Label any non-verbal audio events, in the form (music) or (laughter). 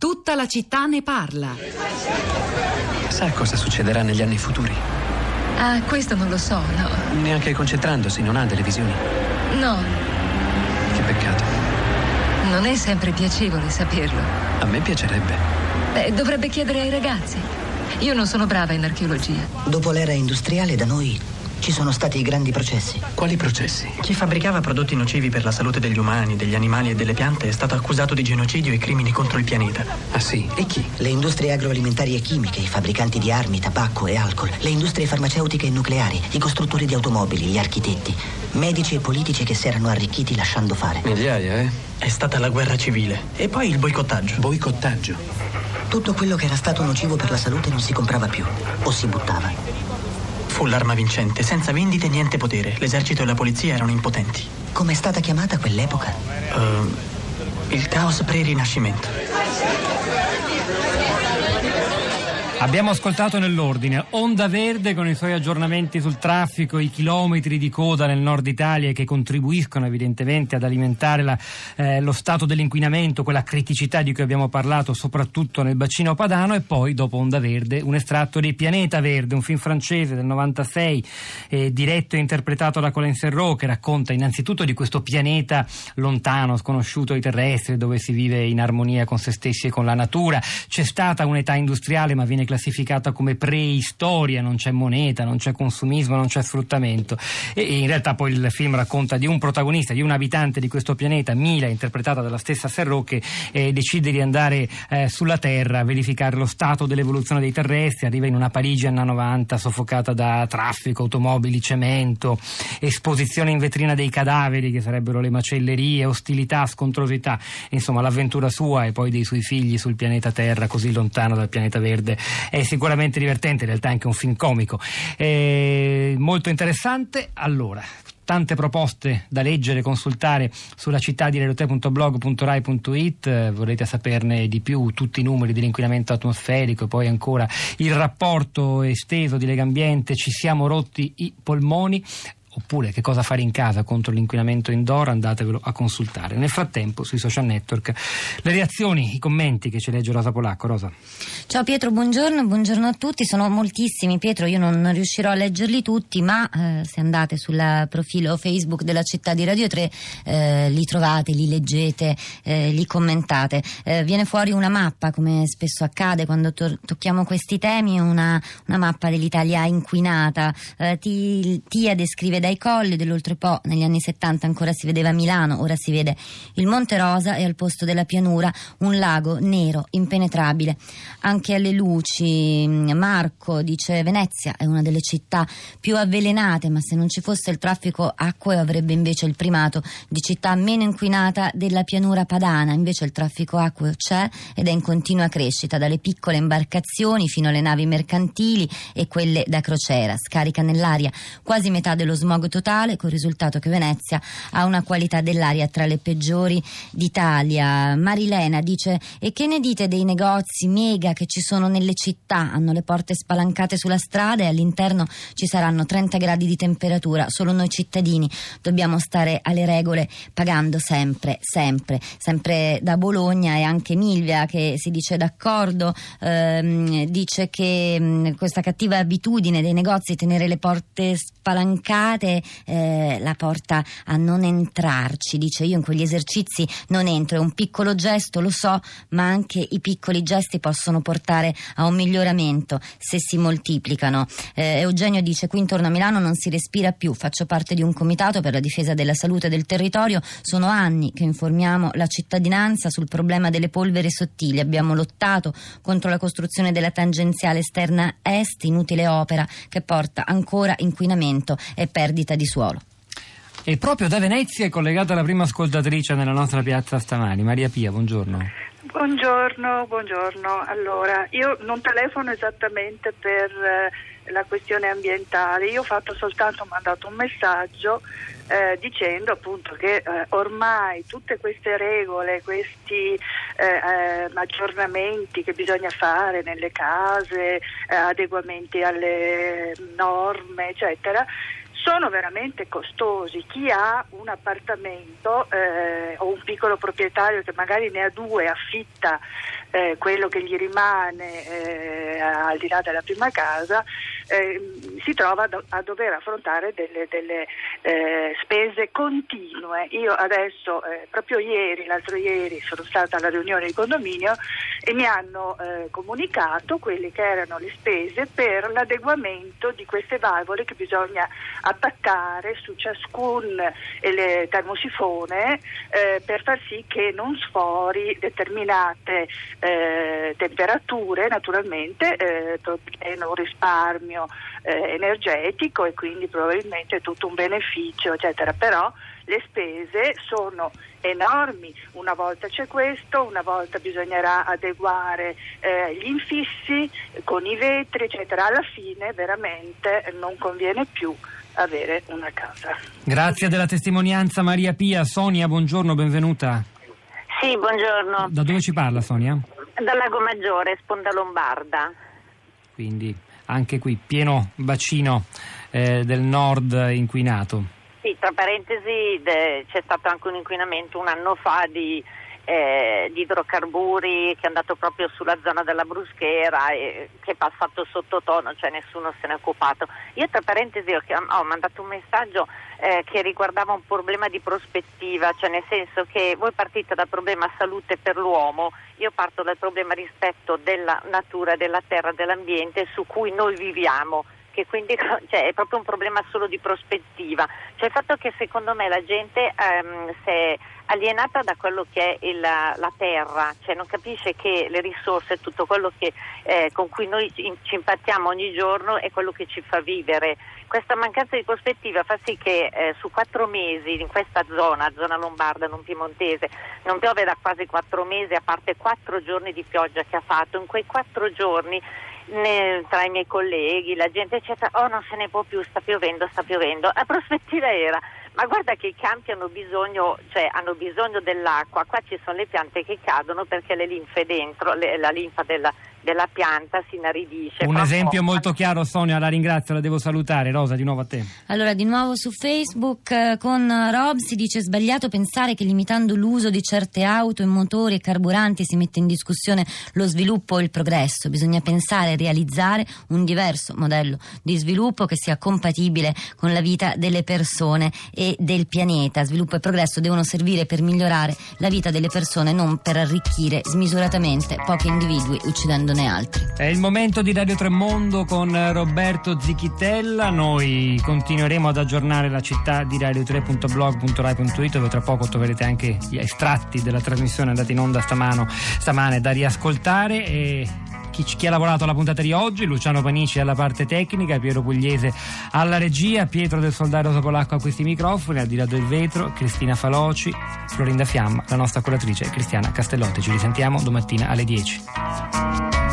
Tutta la città ne parla. Sa cosa succederà negli anni futuri? Ah, questo non lo so, no. Neanche concentrandosi, non ha delle visioni. No, Che peccato. non è sempre piacevole saperlo. A me piacerebbe. Eh, dovrebbe chiedere ai ragazzi. Io non sono brava in archeologia. Dopo l'era industriale da noi ci sono stati grandi processi. Quali processi? Chi fabbricava prodotti nocivi per la salute degli umani, degli animali e delle piante è stato accusato di genocidio e crimini contro il pianeta. Ah sì? E chi? Le industrie agroalimentari e chimiche, i fabbricanti di armi, tabacco e alcol, le industrie farmaceutiche e nucleari, i costruttori di automobili, gli architetti, medici e politici che si erano arricchiti lasciando fare. Migliaia, eh? È stata la guerra civile e poi il boicottaggio. Boicottaggio. Tutto quello che era stato nocivo per la salute non si comprava più o si buttava. Fu l'arma vincente, senza vendite niente potere. L'esercito e la polizia erano impotenti. Come è stata chiamata quell'epoca? Eh, il caos pre-rinascimento. Abbiamo ascoltato nell'ordine Onda Verde con i suoi aggiornamenti sul traffico, i chilometri di coda nel nord Italia che contribuiscono evidentemente ad alimentare la, eh, lo stato dell'inquinamento, quella criticità di cui abbiamo parlato soprattutto nel bacino padano e poi dopo Onda Verde un estratto di Pianeta Verde, un film francese del 96 eh, diretto e interpretato da Colin Serrault che racconta innanzitutto di questo pianeta lontano, sconosciuto ai terrestri dove si vive in armonia con se stessi e con la natura. C'è stata un'età industriale ma viene classificata come preistoria, non c'è moneta, non c'è consumismo, non c'è sfruttamento. E, in realtà poi il film racconta di un protagonista, di un abitante di questo pianeta, Mila, interpretata dalla stessa Serrault, che eh, decide di andare eh, sulla Terra a verificare lo stato dell'evoluzione dei terrestri, arriva in una Parigi anni 90 soffocata da traffico, automobili, cemento, esposizione in vetrina dei cadaveri che sarebbero le macellerie, ostilità, scontrosità, insomma l'avventura sua e poi dei suoi figli sul pianeta Terra così lontano dal pianeta verde è sicuramente divertente, in realtà è anche un film comico. Eh, molto interessante. Allora, tante proposte da leggere, consultare sulla città di relote.blog.rai.it, eh, volete saperne di più, tutti i numeri dell'inquinamento atmosferico, poi ancora il rapporto esteso di Legambiente, ci siamo rotti i polmoni, oppure che cosa fare in casa contro l'inquinamento indoor, andatevelo a consultare. Nel frattempo sui social network le reazioni, i commenti che ci legge Rosa Polacco. Rosa. Ciao Pietro, buongiorno, buongiorno a tutti. Sono moltissimi, Pietro, io non riuscirò a leggerli tutti, ma eh, se andate sul profilo Facebook della città di Radio 3 eh, li trovate, li leggete, eh, li commentate. Eh, viene fuori una mappa, come spesso accade quando to- tocchiamo questi temi, una, una mappa dell'Italia inquinata. Eh, ti, Tia descrive dai colli dell'Oltrepo, negli anni 70 ancora si vedeva Milano, ora si vede il Monte Rosa e al posto della pianura un lago nero, impenetrabile. Anche alle luci, Marco dice Venezia è una delle città più avvelenate, ma se non ci fosse il traffico acqueo avrebbe invece il primato di città meno inquinata della pianura padana, invece il traffico acqueo c'è ed è in continua crescita, dalle piccole imbarcazioni fino alle navi mercantili e quelle da crociera, scarica nell'aria quasi metà dello smog totale, col risultato che Venezia ha una qualità dell'aria tra le peggiori d'Italia. Marilena dice: E che ne dite dei negozi mega che ci sono nelle città? Hanno le porte spalancate sulla strada e all'interno ci saranno 30 gradi di temperatura. Solo noi cittadini dobbiamo stare alle regole pagando sempre, sempre, sempre da Bologna e anche Milvia che si dice d'accordo, ehm, dice che mh, questa cattiva abitudine dei negozi tenere le porte spalancate eh, la porta a non entrarci, dice io in quegli esercizi non entro, è un piccolo gesto, lo so, ma anche i piccoli gesti possono portare a un miglioramento se si moltiplicano. Eh, Eugenio dice qui intorno a Milano non si respira più, faccio parte di un comitato per la difesa della salute del territorio, sono anni che informiamo la cittadinanza sul problema delle polveri sottili, abbiamo lottato contro la costruzione della tangenziale esterna est, inutile opera che porta ancora inquinamento e perdita di suolo. E proprio da Venezia è collegata la prima ascoltatrice nella nostra piazza stamani, Maria Pia, buongiorno. Buongiorno, buongiorno. Allora, io non telefono esattamente per eh, la questione ambientale, io ho fatto soltanto, ho mandato un messaggio eh, dicendo appunto che eh, ormai tutte queste regole, questi eh, aggiornamenti che bisogna fare nelle case, eh, adeguamenti alle norme, eccetera, sono veramente costosi. Chi ha un appartamento eh, o un piccolo proprietario che magari ne ha due, affitta eh, quello che gli rimane eh, al di là della prima casa, eh, si trova a dover affrontare delle, delle eh, spese continue. Io adesso, eh, proprio ieri, l'altro ieri, sono stata alla riunione di condominio e mi hanno eh, comunicato quelle che erano le spese per l'adeguamento di queste valvole che bisogna attaccare su ciascun eh, termosifone eh, per far sì che non sfori determinate temperature, naturalmente, eh, un risparmio energetico e quindi probabilmente tutto un beneficio, eccetera. Però le spese sono enormi, una volta c'è questo, una volta bisognerà adeguare eh, gli infissi con i vetri, eccetera. Alla fine veramente non conviene più avere una casa. Grazie della testimonianza Maria Pia. Sonia, buongiorno, benvenuta. Sì, buongiorno. Da dove ci parla Sonia? Dal Lago Maggiore, sponda lombarda. Quindi anche qui pieno bacino eh, del nord inquinato. Sì, tra parentesi de, c'è stato anche un inquinamento un anno fa di, eh, di, idrocarburi che è andato proprio sulla zona della Bruschera e che è passato sottotono, cioè nessuno se ne è occupato. Io tra parentesi ho, ho mandato un messaggio eh, che riguardava un problema di prospettiva, cioè nel senso che voi partite dal problema salute per l'uomo, io parto dal problema rispetto della natura, della terra, dell'ambiente su cui noi viviamo che quindi (laughs) cioè, è proprio un problema solo di prospettiva. Cioè il fatto che secondo me la gente ehm, si è alienata da quello che è il, la terra, cioè non capisce che le risorse, tutto quello che, eh, con cui noi ci, impattiamo ogni giorno è quello che ci fa vivere. Questa mancanza di prospettiva fa sì che eh, su quattro mesi in questa zona, zona lombarda, non piemontese, non piove da quasi quattro mesi, a parte quattro giorni di pioggia che ha fatto. In quei quattro giorni ne, tra i miei colleghi, la gente eccetera, oh non se ne può più, sta piovendo, sta piovendo. La prospettiva era, ma guarda che i campi hanno bisogno, cioè, hanno bisogno dell'acqua, qua ci sono le piante che cadono perché le linfe dentro, le, la linfa della, della pianta si inaridisce. Un esempio molto chiaro, Sonia, la ringrazio, la devo salutare. Rosa, di nuovo a te. Allora, di nuovo su Facebook eh, con Rob si dice sbagliato pensare che limitando l'uso di certe auto e motori e carburanti si mette in discussione lo sviluppo e il progresso. Bisogna pensare e realizzare un diverso modello di sviluppo che sia compatibile con la vita delle persone e del pianeta. Sviluppo e progresso devono servire per migliorare la vita delle persone, non per arricchire smisuratamente pochi individui uccidendo sapendone altri. È il momento di Radio Tremondo con Roberto Zichitella. Noi continueremo ad aggiornare la città di radio3.blog.rai.it dove tra poco troverete anche gli estratti della trasmissione andata in onda stamano, stamane da riascoltare e chi, chi, ha lavorato alla puntata di oggi, Luciano Panici alla parte tecnica, Piero Pugliese alla regia, Pietro del Soldato Polacco a questi microfoni, al di là del vetro, Cristina Faloci, Florinda Fiamma, la nostra curatrice Cristiana Castellotti. Ci risentiamo domattina alle 10.